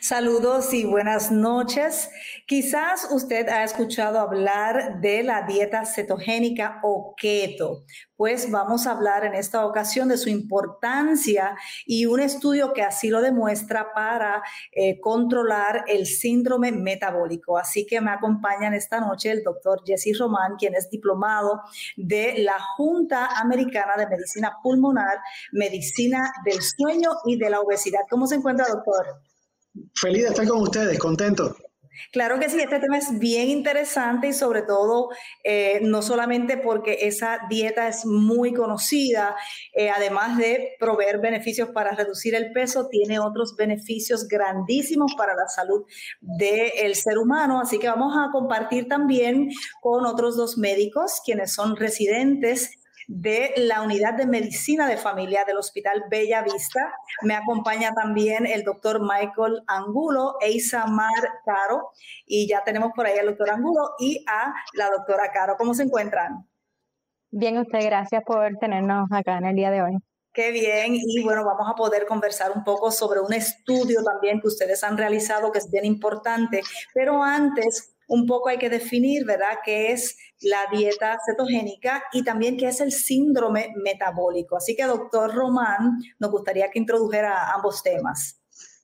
Saludos y buenas noches. Quizás usted ha escuchado hablar de la dieta cetogénica o keto. Pues vamos a hablar en esta ocasión de su importancia y un estudio que así lo demuestra para eh, controlar el síndrome metabólico. Así que me acompañan esta noche el doctor Jesse Román, quien es diplomado de la Junta Americana de Medicina Pulmonar, Medicina del Sueño y de la Obesidad. ¿Cómo se encuentra, doctor? Feliz de estar con ustedes, contento. Claro que sí, este tema es bien interesante y sobre todo eh, no solamente porque esa dieta es muy conocida, eh, además de proveer beneficios para reducir el peso, tiene otros beneficios grandísimos para la salud del ser humano. Así que vamos a compartir también con otros dos médicos quienes son residentes de la Unidad de Medicina de Familia del Hospital Bella Vista. Me acompaña también el doctor Michael Angulo e Isamar Caro. Y ya tenemos por ahí al doctor Angulo y a la doctora Caro. ¿Cómo se encuentran? Bien, usted, gracias por tenernos acá en el día de hoy. Qué bien, y bueno, vamos a poder conversar un poco sobre un estudio también que ustedes han realizado que es bien importante, pero antes un poco hay que definir, ¿verdad?, qué es la dieta cetogénica y también qué es el síndrome metabólico. Así que, doctor Román, nos gustaría que introdujera ambos temas.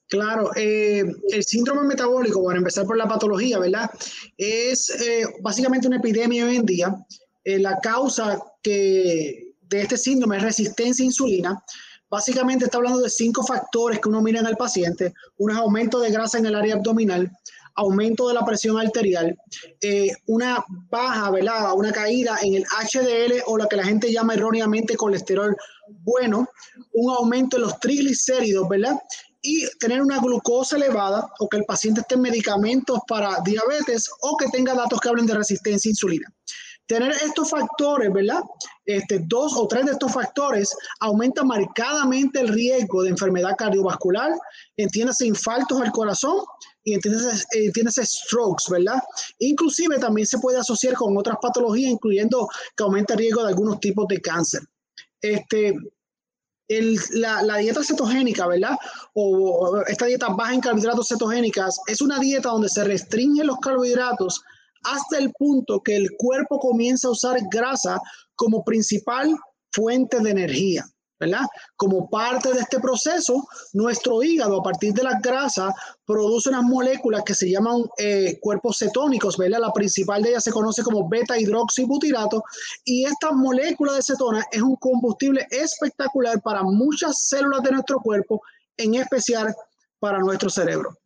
Claro, eh, el síndrome metabólico, para empezar por la patología, ¿verdad? Es eh, básicamente una epidemia hoy en día. Eh, la causa que de este síndrome es resistencia a insulina. Básicamente está hablando de cinco factores que uno mira en el paciente. Uno es aumento de grasa en el área abdominal, aumento de la presión arterial, eh, una baja, ¿verdad? Una caída en el HDL o lo que la gente llama erróneamente colesterol bueno, un aumento en los triglicéridos, ¿verdad? Y tener una glucosa elevada o que el paciente esté en medicamentos para diabetes o que tenga datos que hablen de resistencia a insulina. Tener estos factores, ¿verdad? Este, dos o tres de estos factores aumenta marcadamente el riesgo de enfermedad cardiovascular, entiéndase infartos al corazón y entiéndase, strokes, ¿verdad? Inclusive también se puede asociar con otras patologías, incluyendo que aumenta el riesgo de algunos tipos de cáncer. Este, la, dieta cetogénica, ¿verdad? O, esta dieta baja en carbohidratos cetogénicas es una dieta donde se restringen los carbohidratos hasta el punto que el cuerpo comienza a usar grasa como principal fuente de energía. ¿verdad? Como parte de este proceso, nuestro hígado, a partir de la grasa, produce unas moléculas que se llaman eh, cuerpos cetónicos, ¿verdad? La principal de ellas se conoce como beta hidroxibutirato y esta molécula de cetona es un combustible espectacular para muchas células de nuestro cuerpo, en especial para nuestro cerebro.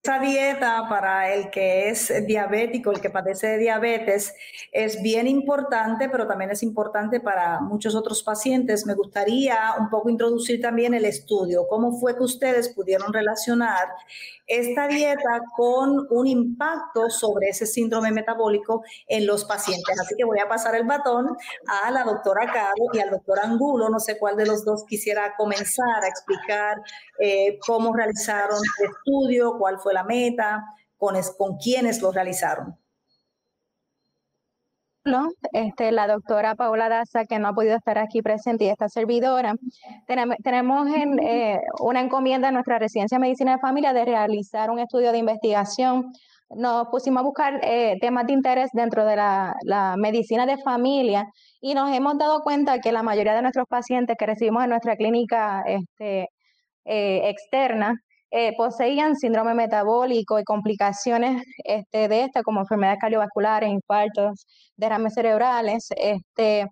Esa dieta para el que es diabético, el que padece de diabetes, es bien importante, pero también es importante para muchos otros pacientes. Me gustaría un poco introducir también el estudio. ¿Cómo fue que ustedes pudieron relacionar esta dieta con un impacto sobre ese síndrome metabólico en los pacientes. Así que voy a pasar el batón a la doctora Caro y al doctor Angulo. No sé cuál de los dos quisiera comenzar a explicar eh, cómo realizaron el estudio, cuál fue la meta, con, con quiénes lo realizaron este, la doctora Paola Daza, que no ha podido estar aquí presente, y esta servidora, tenemos, en, eh, una encomienda en nuestra residencia de medicina de familia de realizar un estudio de investigación. Nos pusimos a buscar eh, temas de interés dentro de la, la, medicina de familia y nos hemos dado cuenta que la mayoría de nuestros pacientes que recibimos en nuestra clínica este, eh, externa eh, poseían síndrome metabólico y complicaciones este, de esta, como enfermedades cardiovasculares, infartos, derrames cerebrales. Este,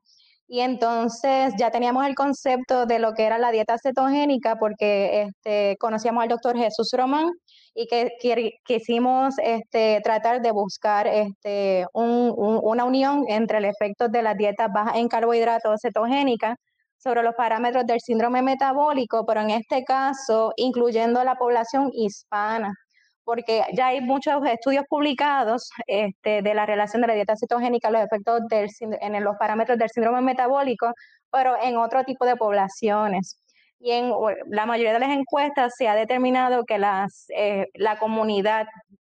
y entonces ya teníamos el concepto de lo que era la dieta cetogénica porque este, conocíamos al doctor Jesús Román y que, quisimos este, tratar de buscar este, una unión entre el efecto de las dietas bajas en carbohidratos cetogénicas sobre los parámetros del síndrome metabólico, pero en este caso incluyendo la población hispana, porque ya hay muchos estudios publicados este, de la relación de la dieta cetogénica, los efectos del, en los parámetros del síndrome metabólico, pero en otro tipo de poblaciones. Y en la mayoría de las encuestas se ha determinado que las, eh, la comunidad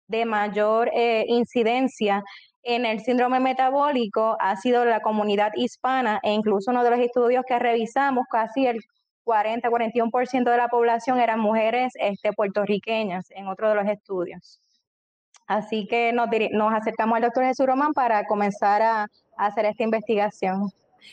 de mayor eh, incidencia en el síndrome metabólico ha sido la comunidad hispana e incluso uno de los estudios que revisamos, casi el 40-41% de la población eran mujeres este, puertorriqueñas en otro de los estudios. Así que nos, nos acercamos al doctor Jesús Román para comenzar a, hacer esta investigación.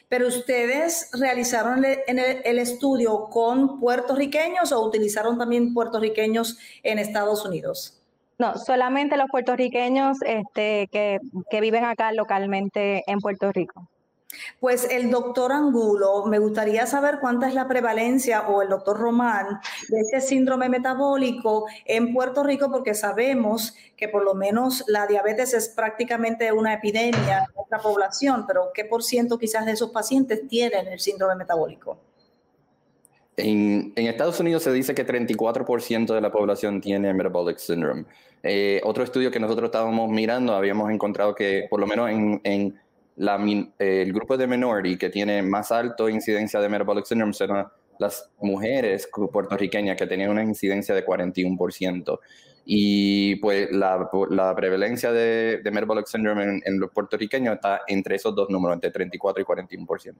Pero ustedes realizaron el, el, estudio con puertorriqueños o utilizaron también puertorriqueños en Estados Unidos? No, solamente los puertorriqueños este, que, que viven acá localmente en Puerto Rico. Pues el doctor Angulo, me gustaría saber cuánta es la prevalencia o el doctor Román de este síndrome metabólico en Puerto Rico, porque sabemos que por lo menos la diabetes es prácticamente una epidemia en nuestra población, pero ¿qué por ciento quizás de esos pacientes tienen el síndrome metabólico? En, Estados Unidos se dice que 34% de la población tiene metabolic syndrome. Eh, otro estudio que nosotros estábamos mirando, habíamos encontrado que por lo menos en el grupo de minority que tiene más alto incidencia de metabolic syndrome son las mujeres puertorriqueñas que tenían una incidencia de 41%. Y pues la, la prevalencia de, de metabolic syndrome en, en, los puertorriqueños está entre esos dos números, entre 34 y 41%.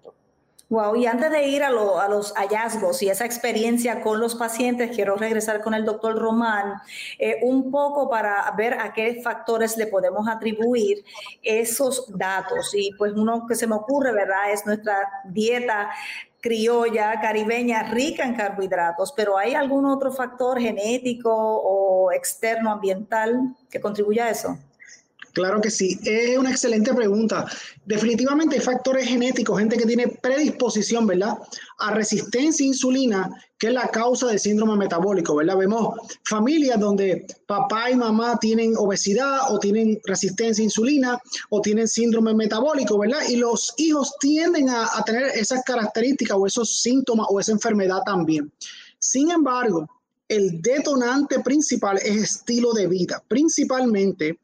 Wow, y antes de ir a, los hallazgos y esa experiencia con los pacientes, quiero regresar con el doctor Román eh, un poco para ver a qué factores le podemos atribuir esos datos. Y pues uno que se me ocurre, ¿verdad? Es nuestra dieta criolla, caribeña, rica en carbohidratos, pero ¿hay algún otro factor genético o externo ambiental que contribuya a eso? Claro que sí, es una excelente pregunta. Definitivamente hay factores genéticos, gente que tiene predisposición, ¿verdad? A resistencia a insulina, que es la causa del síndrome metabólico, ¿verdad? Vemos familias donde papá y mamá tienen obesidad o tienen resistencia a insulina o tienen síndrome metabólico, ¿verdad? Y los hijos tienden a, a tener esas características o esos síntomas o esa enfermedad también. Sin embargo, el detonante principal es estilo de vida, principalmente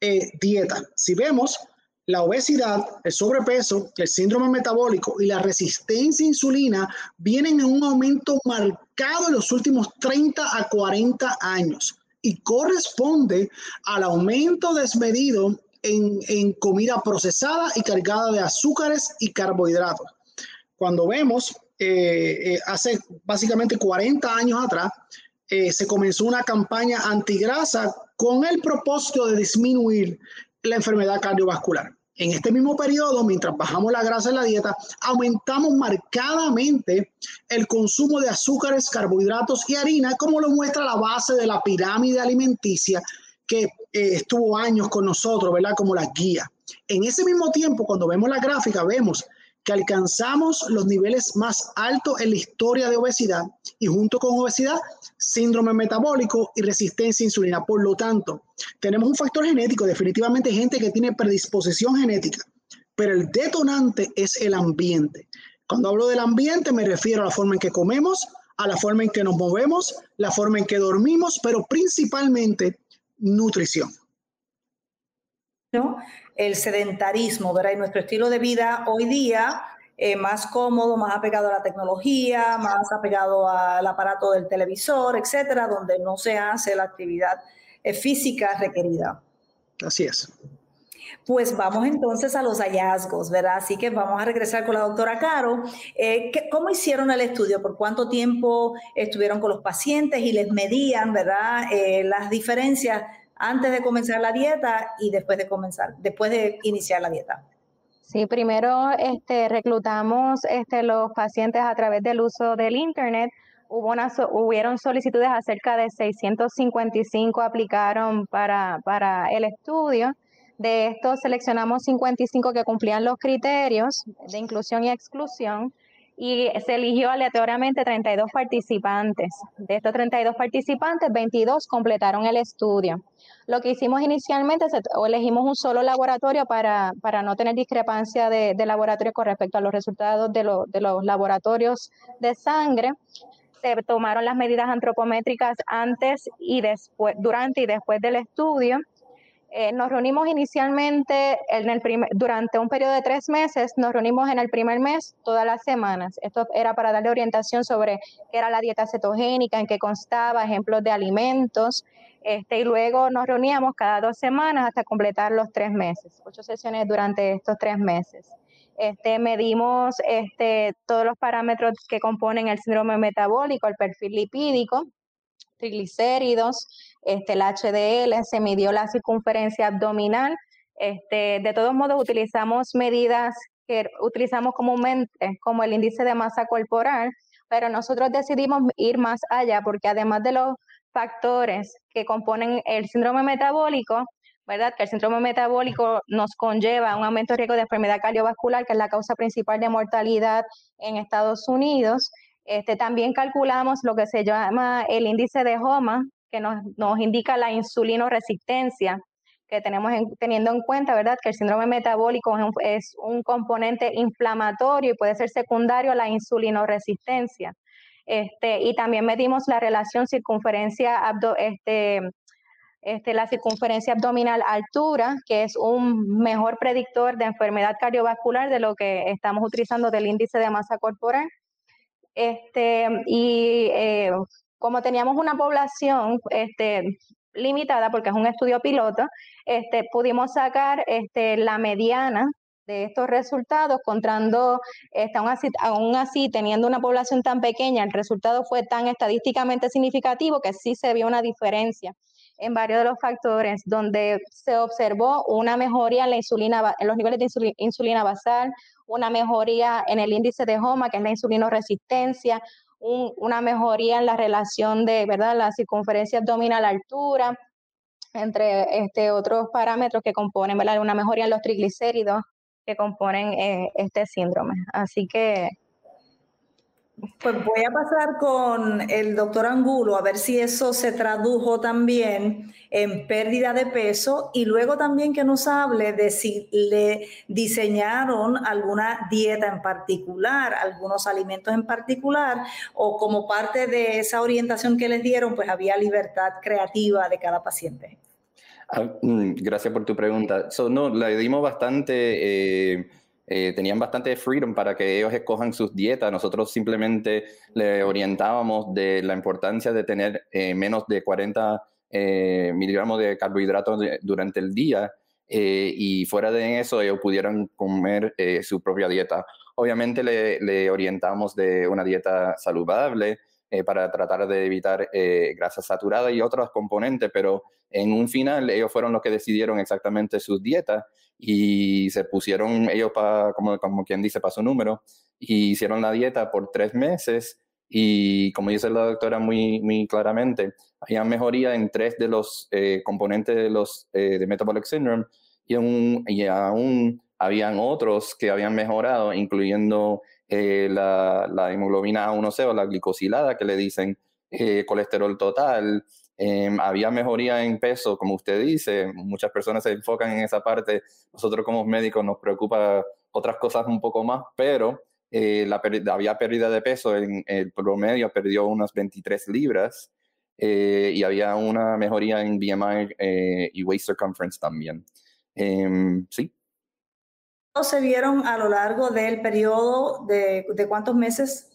eh, dieta. Si vemos la obesidad, el sobrepeso, el síndrome metabólico y la resistencia a insulina vienen en un aumento marcado en los últimos 30 a 40 años y corresponde al aumento desmedido en, comida procesada y cargada de azúcares y carbohidratos. Cuando vemos, eh, eh, hace básicamente 40 años atrás, se comenzó una campaña antigrasa con el propósito de disminuir la enfermedad cardiovascular. En este mismo periodo, mientras bajamos la grasa en la dieta, aumentamos marcadamente el consumo de azúcares, carbohidratos y harina, como lo muestra la base de la pirámide alimenticia que eh, estuvo años con nosotros, ¿verdad? Como la guía. En ese mismo tiempo, cuando vemos la gráfica, vemos alcanzamos los niveles más altos en la historia de obesidad y junto con obesidad, síndrome metabólico y resistencia a insulina. Por lo tanto, tenemos un factor genético, definitivamente gente que tiene predisposición genética, pero el detonante es el ambiente. Cuando hablo del ambiente me refiero a la forma en que comemos, a la forma en que nos movemos, la forma en que dormimos, pero principalmente nutrición. ¿No? El sedentarismo, ¿verdad? Y nuestro estilo de vida hoy día eh, más cómodo, más apegado a la tecnología, más apegado al aparato del televisor, etcétera, donde no se hace la actividad eh, física requerida. Así es. Pues vamos entonces a los hallazgos, ¿verdad? Así que vamos a regresar con la doctora Caro. Eh, ¿Cómo hicieron el estudio? ¿Por cuánto tiempo estuvieron con los pacientes y les medían, ¿verdad? las diferencias antes de comenzar la dieta y después de comenzar, después de iniciar la dieta? Sí, primero este, reclutamos este, los pacientes a través del uso del Internet. Hubo una, hubieron solicitudes, acerca de 655 aplicaron para, para el estudio. De estos seleccionamos 55 que cumplían los criterios de inclusión y exclusión y se eligió aleatoriamente 32 participantes. De estos 32 participantes, 22 completaron el estudio. Lo que hicimos inicialmente, elegimos un solo laboratorio para, para no tener discrepancia de, de, laboratorio con respecto a los resultados de, los laboratorios de sangre. se tomaron las medidas antropométricas antes y después, durante y después del estudio. Eh, nos reunimos inicialmente en el durante un periodo de tres meses, nos reunimos en el primer mes todas las semanas. Esto era para darle orientación sobre qué era la dieta cetogénica, en qué constaba, ejemplos de alimentos, este, y luego nos reuníamos cada dos semanas hasta completar los tres meses, ocho sesiones durante estos tres meses. Este, medimos este, todos los parámetros que componen el síndrome metabólico, el perfil lipídico, triglicéridos, este, el HDL, se midió la circunferencia abdominal. Este, de todos modos, utilizamos medidas que utilizamos comúnmente, como el índice de masa corporal, pero nosotros decidimos ir más allá porque además de los factores que componen el síndrome metabólico, ¿verdad? Que el síndrome metabólico nos conlleva un aumento de riesgo de enfermedad cardiovascular, que es la causa principal de mortalidad en Estados Unidos. Este, también calculamos lo que se llama el índice de HOMA, que nos, nos indica la insulinoresistencia, que tenemos teniendo en cuenta, ¿verdad?, que el síndrome metabólico es un, componente inflamatorio y puede ser secundario a la insulinoresistencia. Este, y también medimos la relación circunferencia abdo, este, este, la circunferencia abdominal altura, que es un mejor predictor de enfermedad cardiovascular de lo que estamos utilizando del índice de masa corporal. Este, y eh, como teníamos una población este, limitada, porque es un estudio piloto, este, pudimos sacar este, la mediana de estos resultados, contando, este, aún, así, aún así teniendo una población tan pequeña, el resultado fue tan estadísticamente significativo que sí se vio una diferencia en varios de los factores, donde se observó una mejoría en, la insulina, en los niveles de insulina basal, una mejoría en el índice de HOMA, que es la insulinoresistencia, una mejoría en la relación de ¿verdad? la circunferencia abdominal altura, entre este, otros parámetros que componen ¿verdad? una mejoría en los triglicéridos que componen eh, este síndrome. Así que pues voy a pasar con el doctor Angulo a ver si eso se tradujo también en pérdida de peso y luego también que nos hable de si le diseñaron alguna dieta en particular, algunos alimentos en particular o como parte de esa orientación que les dieron, pues había libertad creativa de cada paciente. Ah, mm, gracias por tu pregunta. no, le dimos bastante... Eh, eh, tenían bastante freedom para que ellos escojan sus dietas. Nosotros simplemente le orientábamos de la importancia de tener eh, menos de 40 eh, miligramos de carbohidratos durante el día y fuera de eso ellos pudieran comer su propia dieta. Obviamente le, le, orientamos de una dieta saludable para tratar de evitar grasa saturada y otros componentes, pero en un final ellos fueron los que decidieron exactamente sus dietas y se pusieron ellos, para, como, como quien dice, para su número, y hicieron la dieta por tres meses y como dice la doctora muy, muy claramente, había mejoría en tres de los eh, componentes de los eh, de metabolic syndrome y, un, y aún habían otros que habían mejorado, incluyendo eh, la, la, hemoglobina A1C o la glicosilada que le dicen, colesterol total, Em, había mejoría en peso, como usted dice, muchas personas se enfocan en esa parte, nosotros como médicos nos preocupa otras cosas un poco más, pero eh, la había pérdida de peso, en el promedio perdió unas 23 libras eh, y había una mejoría en BMI eh, y waist circumference también. Em, sí. ¿Se vieron a lo largo del periodo de, de cuántos meses?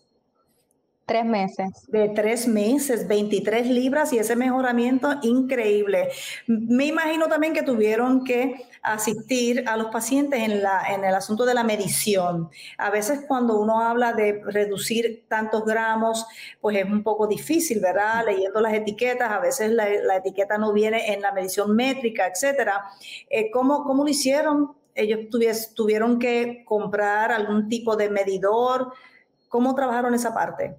Tres meses. De tres meses, 23 libras y ese mejoramiento increíble. Me imagino también que tuvieron que asistir a los pacientes en, la, en el asunto de la medición. A veces cuando uno habla de reducir tantos gramos, pues es un poco difícil, ¿verdad? Leyendo las etiquetas, a veces la, etiqueta no viene en la medición métrica, etcétera. Eh, ¿cómo, ¿Cómo lo hicieron? Ellos tuvieron que comprar algún tipo de medidor. ¿Cómo trabajaron esa parte?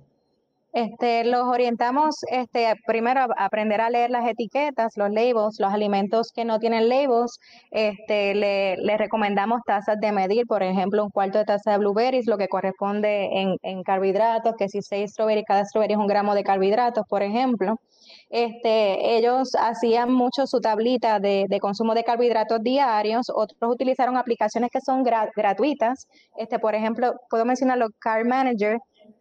Este, los orientamos este, primero a aprender a leer las etiquetas, los labels, los alimentos que no tienen labels. Este, le, recomendamos tazas de medir, por ejemplo, un cuarto de taza de blueberries, lo que corresponde en, carbohidratos, que si seis strawberries, cada strawberry es un gramo de carbohidratos, por ejemplo. Este, ellos hacían mucho su tablita de, consumo de carbohidratos diarios, otros utilizaron aplicaciones que son gratuitas. Este, por ejemplo, puedo mencionar los Carb Manager,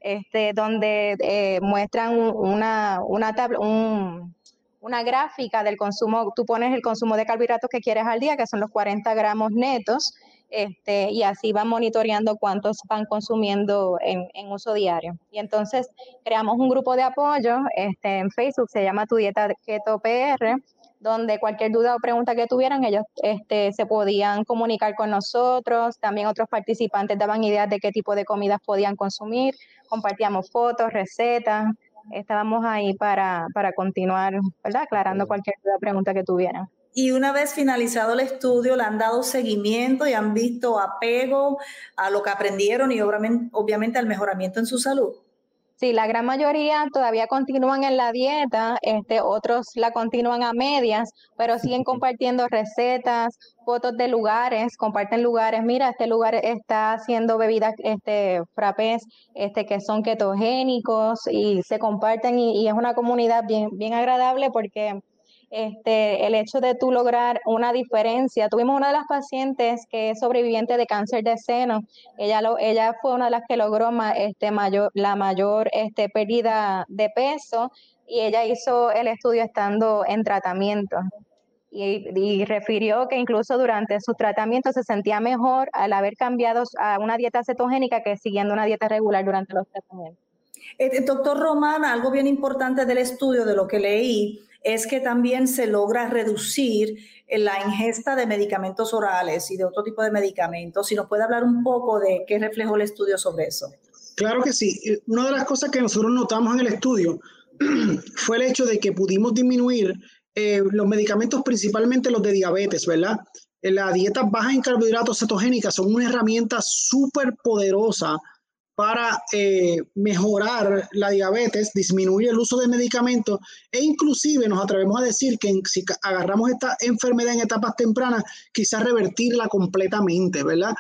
este, donde eh, muestran una, una, tabla, una gráfica del consumo, tú pones el consumo de carbohidratos que quieres al día, que son los 40 gramos netos, este, y así van monitoreando cuántos van consumiendo en, uso diario. Y entonces creamos un grupo de apoyo este, en Facebook, se llama Tu Dieta Keto PR, donde cualquier duda o pregunta que tuvieran, ellos este, se podían comunicar con nosotros. También otros participantes daban ideas de qué tipo de comidas podían consumir. Compartíamos fotos, recetas. Estábamos ahí para, para continuar, ¿verdad? Aclarando cualquier duda o pregunta que tuvieran. Y una vez finalizado el estudio, le han dado seguimiento y han visto apego a lo que aprendieron y obviamente, obviamente al mejoramiento en su salud. Sí, la gran mayoría todavía continúan en la dieta, este, otros la continúan a medias, pero siguen compartiendo recetas, fotos de lugares, comparten lugares. Mira, este lugar está haciendo bebidas, este, frappés, este, que son ketogénicos y se comparten y, y es una comunidad bien, bien agradable porque este, el hecho de tú lograr una diferencia. Tuvimos una de las pacientes que es sobreviviente de cáncer de seno. Ella, lo, ella fue una de las que logró este, mayor, la mayor este, pérdida de peso y ella hizo el estudio estando en tratamiento. Y, y, refirió que incluso durante su tratamiento se sentía mejor al haber cambiado a una dieta cetogénica que siguiendo una dieta regular durante los tratamientos. Eh, doctor Román, algo bien importante del estudio, de lo que leí, es que también se logra reducir la ingesta de medicamentos orales y de otro tipo de medicamentos. Si nos puede hablar un poco de qué reflejó el estudio sobre eso. Claro que sí. Una de las cosas que nosotros notamos en el estudio fue el hecho de que pudimos disminuir eh, los medicamentos, principalmente los de diabetes, ¿verdad? Las dietas bajas en carbohidratos cetogénicas son una herramienta súper poderosa para eh, mejorar la diabetes, disminuir el uso de medicamentos e inclusive nos atrevemos a decir que si agarramos esta enfermedad en etapas tempranas, quizás revertirla completamente, ¿verdad?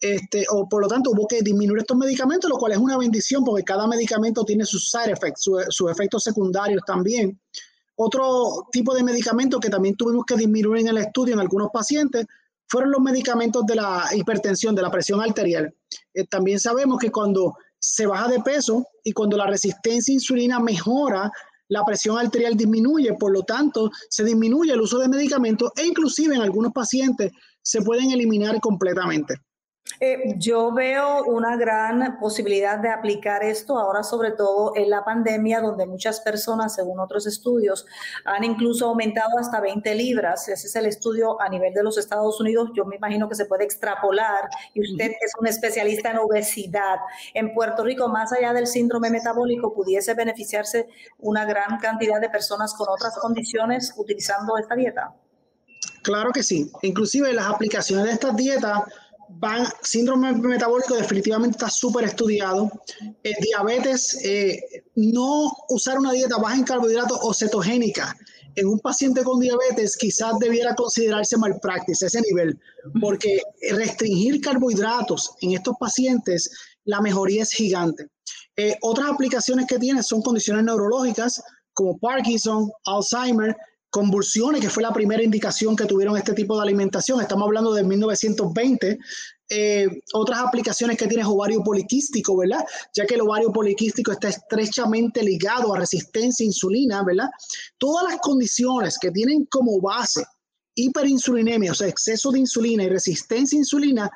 Este, o por lo tanto hubo que disminuir estos medicamentos, lo cual es una bendición porque cada medicamento tiene sus side effects, sus efectos secundarios también. Otro tipo de medicamento que también tuvimos que disminuir en el estudio en algunos pacientes fueron los medicamentos de la hipertensión, de la presión arterial. Eh, también sabemos que cuando se baja de peso y cuando la resistencia a insulina mejora, la presión arterial disminuye, por lo tanto, se disminuye el uso de medicamentos e inclusive en algunos pacientes se pueden eliminar completamente. Eh, yo veo una gran posibilidad de aplicar esto ahora, sobre todo en la pandemia, donde muchas personas, según otros estudios, han incluso aumentado hasta 20 libras. Ese es el estudio a nivel de los Estados Unidos. Yo me imagino que se puede extrapolar. Y usted es un especialista en obesidad. En Puerto Rico, más allá del síndrome metabólico, pudiese beneficiarse una gran cantidad de personas con otras condiciones utilizando esta dieta. Claro que sí. Inclusive las aplicaciones de estas dietas van, síndrome metabólico definitivamente está súper estudiado. El diabetes, eh, no usar una dieta baja en carbohidratos o cetogénica en un paciente con diabetes quizás debiera considerarse malpractice ese nivel, porque restringir carbohidratos en estos pacientes, la mejoría es gigante. Eh, otras aplicaciones que tiene son condiciones neurológicas como Parkinson, Alzheimer, convulsiones, que fue la primera indicación que tuvieron este tipo de alimentación. Estamos hablando de 1920. Eh, otras aplicaciones que tienes ovario poliquístico, ¿verdad? Ya que el ovario poliquístico está estrechamente ligado a resistencia a insulina, ¿verdad? Todas las condiciones que tienen como base hiperinsulinemia, o sea, exceso de insulina y resistencia a insulina,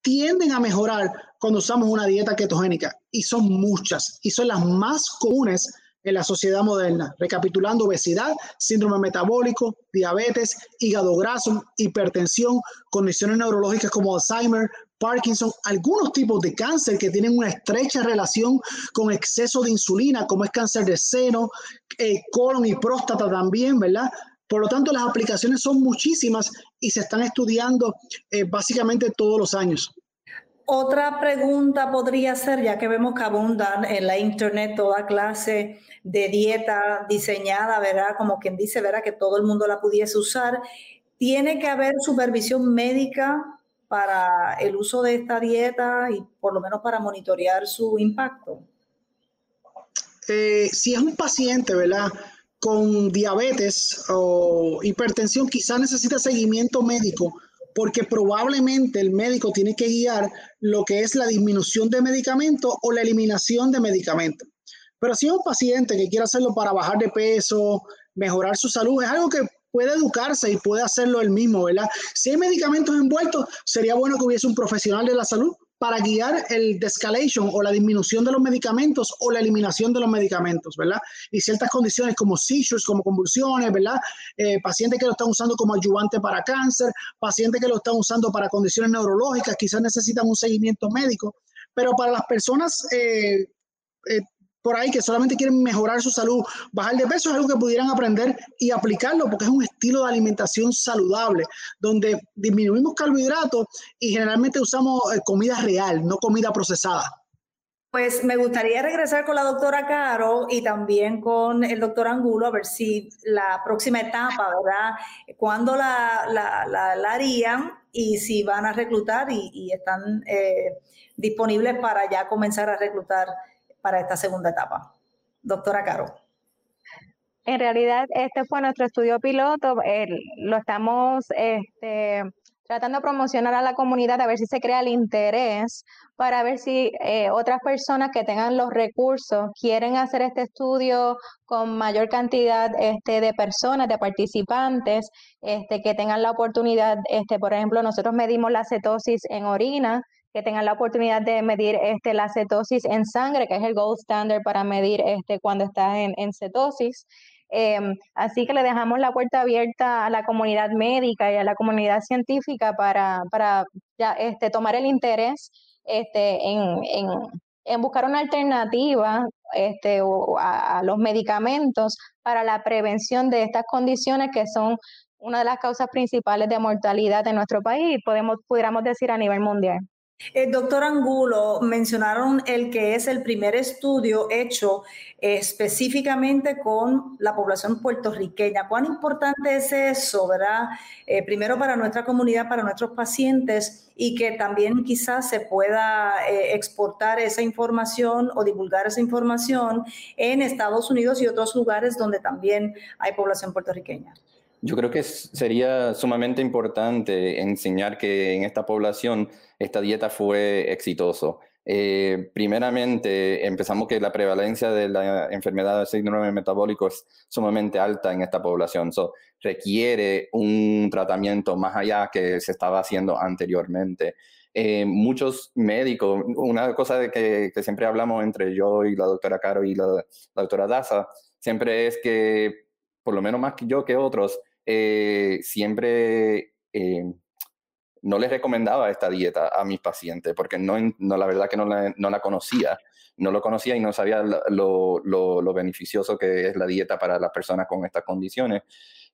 tienden a mejorar cuando usamos una dieta ketogénica. Y son muchas, y son las más comunes en la sociedad moderna, recapitulando obesidad, síndrome metabólico, diabetes, hígado graso, hipertensión, condiciones neurológicas como Alzheimer, Parkinson, algunos tipos de cáncer que tienen una estrecha relación con exceso de insulina, como es cáncer de seno, eh, colon y próstata también, ¿verdad? Por lo tanto, las aplicaciones son muchísimas y se están estudiando eh, básicamente todos los años. Otra pregunta podría ser, ya que vemos que abundan en la internet toda clase de dieta diseñada, ¿verdad? Como quien dice, ¿verdad? Que todo el mundo la pudiese usar. ¿Tiene que haber supervisión médica para el uso de esta dieta y por lo menos para monitorear su impacto? Eh, si es un paciente, ¿verdad? Con diabetes o hipertensión, quizá necesita seguimiento médico porque probablemente el médico tiene que guiar lo que es la disminución de medicamentos o la eliminación de medicamentos. Pero si es un paciente que quiere hacerlo para bajar de peso, mejorar su salud, es algo que puede educarse y puede hacerlo él mismo, ¿verdad? Si hay medicamentos envueltos, sería bueno que hubiese un profesional de la salud para guiar el descalation o la disminución de los medicamentos o la eliminación de los medicamentos, ¿verdad? Y ciertas condiciones como seizures, como convulsiones, ¿verdad? Eh, pacientes que lo están usando como ayudante para cáncer, pacientes que lo están usando para condiciones neurológicas, quizás necesitan un seguimiento médico, pero para las personas eh, eh, por ahí que solamente quieren mejorar su salud, bajar de peso, es algo que pudieran aprender y aplicarlo porque es un estilo de alimentación saludable, donde disminuimos carbohidratos y generalmente usamos eh, comida real, no comida procesada. Pues me gustaría regresar con la doctora Caro y también con el doctor Angulo a ver si la próxima etapa, ¿verdad? ¿Cuándo la, harían y si van a reclutar y, están eh, disponibles para ya comenzar a reclutar para esta segunda etapa. Doctora Caro. En realidad, este fue nuestro estudio piloto. lo estamos este, tratando de promocionar a la comunidad, a ver si se crea el interés, para ver si eh, otras personas que tengan los recursos quieren hacer este estudio con mayor cantidad este, de personas, de participantes, este, que tengan la oportunidad, este, por ejemplo, nosotros medimos la cetosis en orina que tengan la oportunidad de medir este, la cetosis en sangre, que es el gold standard para medir este, cuando estás en, cetosis. Em, así que le dejamos la puerta abierta a la comunidad médica y a la comunidad científica para, para ya, este, tomar el interés este, en, en, en buscar una alternativa este, a, a, los medicamentos para la prevención de estas condiciones que son una de las causas principales de mortalidad en nuestro país, podemos, pudiéramos decir a nivel mundial. El doctor Angulo, mencionaron el que es el primer estudio hecho específicamente con la población puertorriqueña. ¿Cuán importante es eso, verdad? Eh, primero para nuestra comunidad, para nuestros pacientes y que también quizás se pueda eh, exportar esa información o divulgar esa información en Estados Unidos y otros lugares donde también hay población puertorriqueña. Yo creo que sería sumamente importante enseñar que en esta población esta dieta fue exitoso. Eh, primeramente, empezamos que la prevalencia de la enfermedad del síndrome metabólico es sumamente alta en esta población. So, requiere un tratamiento más allá que se estaba haciendo anteriormente. Eh, muchos médicos, una cosa de que, siempre hablamos entre yo y la doctora Caro y la, la doctora Daza, siempre es que por lo menos más que yo que otros, eh, siempre eh, no les recomendaba esta dieta a mis pacientes, porque no, la verdad que no la, no la, conocía, no lo conocía y no sabía lo, beneficioso que es la dieta para las personas con estas condiciones.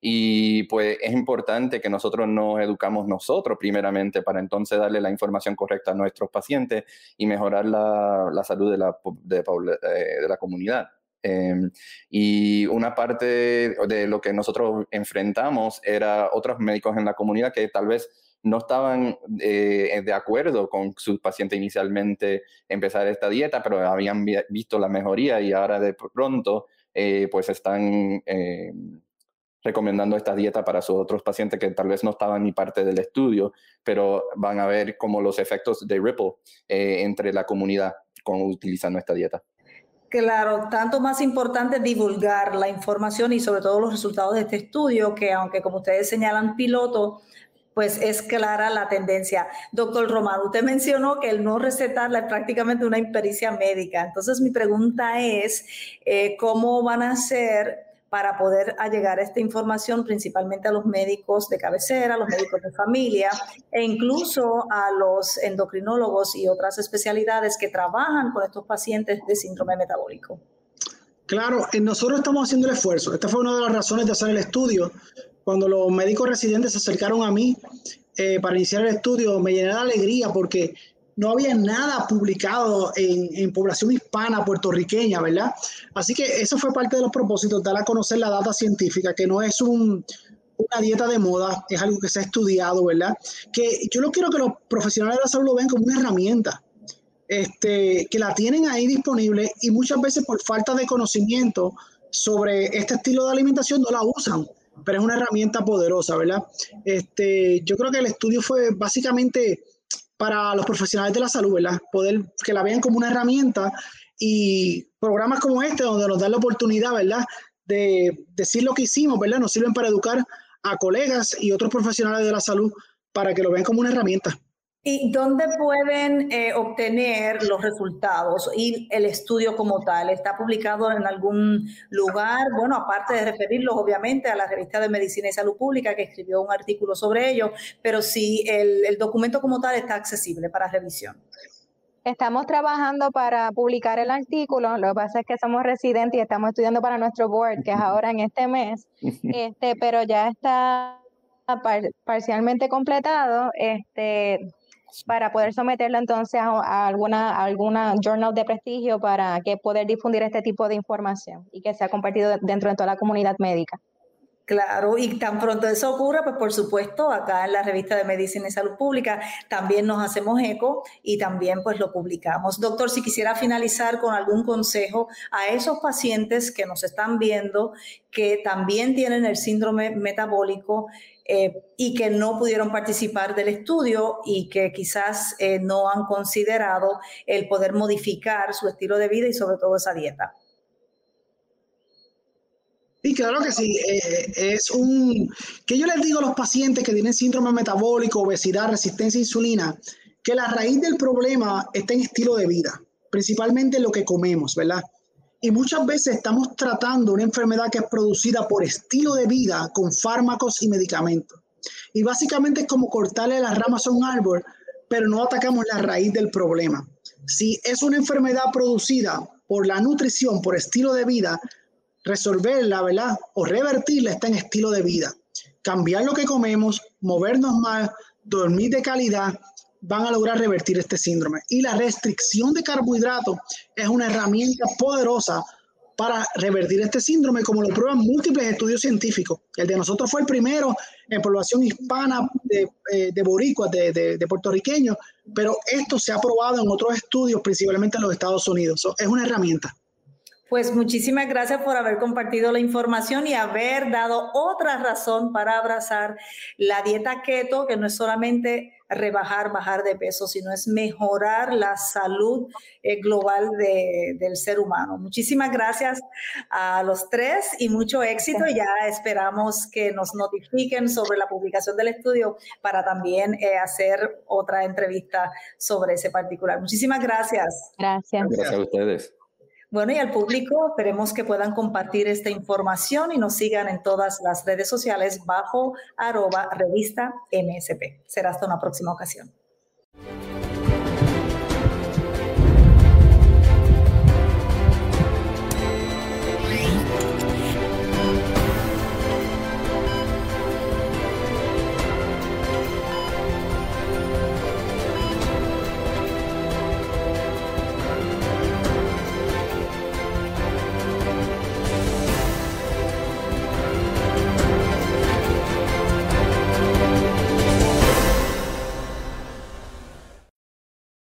Y pues es importante que nosotros nos educamos nosotros primeramente para entonces darle la información correcta a nuestros pacientes y mejorar la, salud de la, eh, de la comunidad. Em, y una parte de lo que nosotros enfrentamos era otros médicos en la comunidad que tal vez no estaban eh, de acuerdo con sus pacientes inicialmente empezar esta dieta, pero habían visto la mejoría y ahora de pronto eh, pues están eh, recomendando esta dieta para sus otros pacientes que tal vez no estaban ni parte del estudio, pero van a ver como los efectos de Ripple entre la comunidad con utilizando esta dieta. Claro, tanto más importante divulgar la información y sobre todo los resultados de este estudio, que aunque como ustedes señalan piloto, pues es clara la tendencia. Doctor Romano, usted mencionó que el no recetarla es prácticamente una impericia médica. Entonces mi pregunta es, eh, ¿cómo van a ser para poder llegar esta información principalmente a los médicos de cabecera, a los médicos de familia e incluso a los endocrinólogos y otras especialidades que trabajan con estos pacientes de síndrome metabólico. Claro, nosotros estamos haciendo el esfuerzo. Esta fue una de las razones de hacer el estudio. Cuando los médicos residentes se acercaron a mí eh, para iniciar el estudio, me llené de alegría porque no había nada publicado en, población hispana puertorriqueña, ¿verdad? Así que eso fue parte de los propósitos, dar a conocer la data científica, que no es una dieta de moda, es algo que se ha estudiado, ¿verdad? Que yo no quiero que los profesionales de la salud lo vean como una herramienta, este, que la tienen ahí disponible y muchas veces por falta de conocimiento sobre este estilo de alimentación no la usan. pero es una herramienta poderosa, ¿verdad? Este, yo creo que el estudio fue básicamente para los profesionales de la salud, ¿verdad? Poder que la vean como una herramienta y programas como este, donde nos dan la oportunidad, ¿verdad? De decir lo que hicimos, ¿verdad? Nos sirven para educar a colegas y otros profesionales de la salud para que lo vean como una herramienta. ¿Y dónde pueden eh, obtener los resultados y el estudio como tal? ¿Está publicado en algún lugar? Bueno, aparte de referirlos obviamente a la revista de Medicina y Salud Pública que escribió un artículo sobre ello, pero sí el, el documento como tal está accesible para revisión. Estamos trabajando para publicar el artículo, lo que pasa es que somos residentes y estamos estudiando para nuestro board, que es ahora en este mes, este, pero ya está parcialmente completado. Este, para poder someterlo entonces a, alguna, alguna journal de prestigio para que poder difundir este tipo de información y que sea compartido dentro de toda la comunidad médica. Claro, y tan pronto eso ocurra, pues por supuesto, acá en la revista de Medicina y Salud Pública también nos hacemos eco y también pues lo publicamos. Doctor, si quisiera finalizar con algún consejo a esos pacientes que nos están viendo, que también tienen el síndrome metabólico eh, y que no pudieron participar del estudio y que quizás eh, no han considerado el poder modificar su estilo de vida y sobre todo esa dieta. Sí, claro que sí. Eh, es un. que yo les digo a los pacientes que tienen síndrome metabólico, obesidad, resistencia a insulina, que la raíz del problema está en estilo de vida, principalmente lo que comemos, ¿verdad? Y muchas veces estamos tratando una enfermedad que es producida por estilo de vida con fármacos y medicamentos. Y básicamente es como cortarle las ramas a un árbol, pero no atacamos la raíz del problema. Si es una enfermedad producida por la nutrición, por estilo de vida, resolverla, ¿verdad? O revertirla está en estilo de vida. Cambiar lo que comemos, movernos más, dormir de calidad, van a lograr revertir este síndrome. Y la restricción de carbohidratos es una herramienta poderosa para revertir este síndrome, como lo prueban múltiples estudios científicos. El de nosotros fue el primero en población hispana de, eh, de boricuas, de, de, puertorriqueños, pero esto se ha probado en otros estudios, principalmente en los Estados Unidos. es una herramienta. Pues muchísimas gracias por haber compartido la información y haber dado otra razón para abrazar la dieta keto, que no es solamente rebajar, bajar de peso, sino es mejorar la salud eh, global del ser humano. Muchísimas gracias a los tres y mucho éxito. Ya esperamos que nos notifiquen sobre la publicación del estudio para también eh, hacer otra entrevista sobre ese particular. Muchísimas gracias. Gracias. Gracias a ustedes. Bueno, y al público esperemos que puedan compartir esta información y nos sigan en todas las redes sociales bajo arroba revista MSP. Será hasta una próxima ocasión.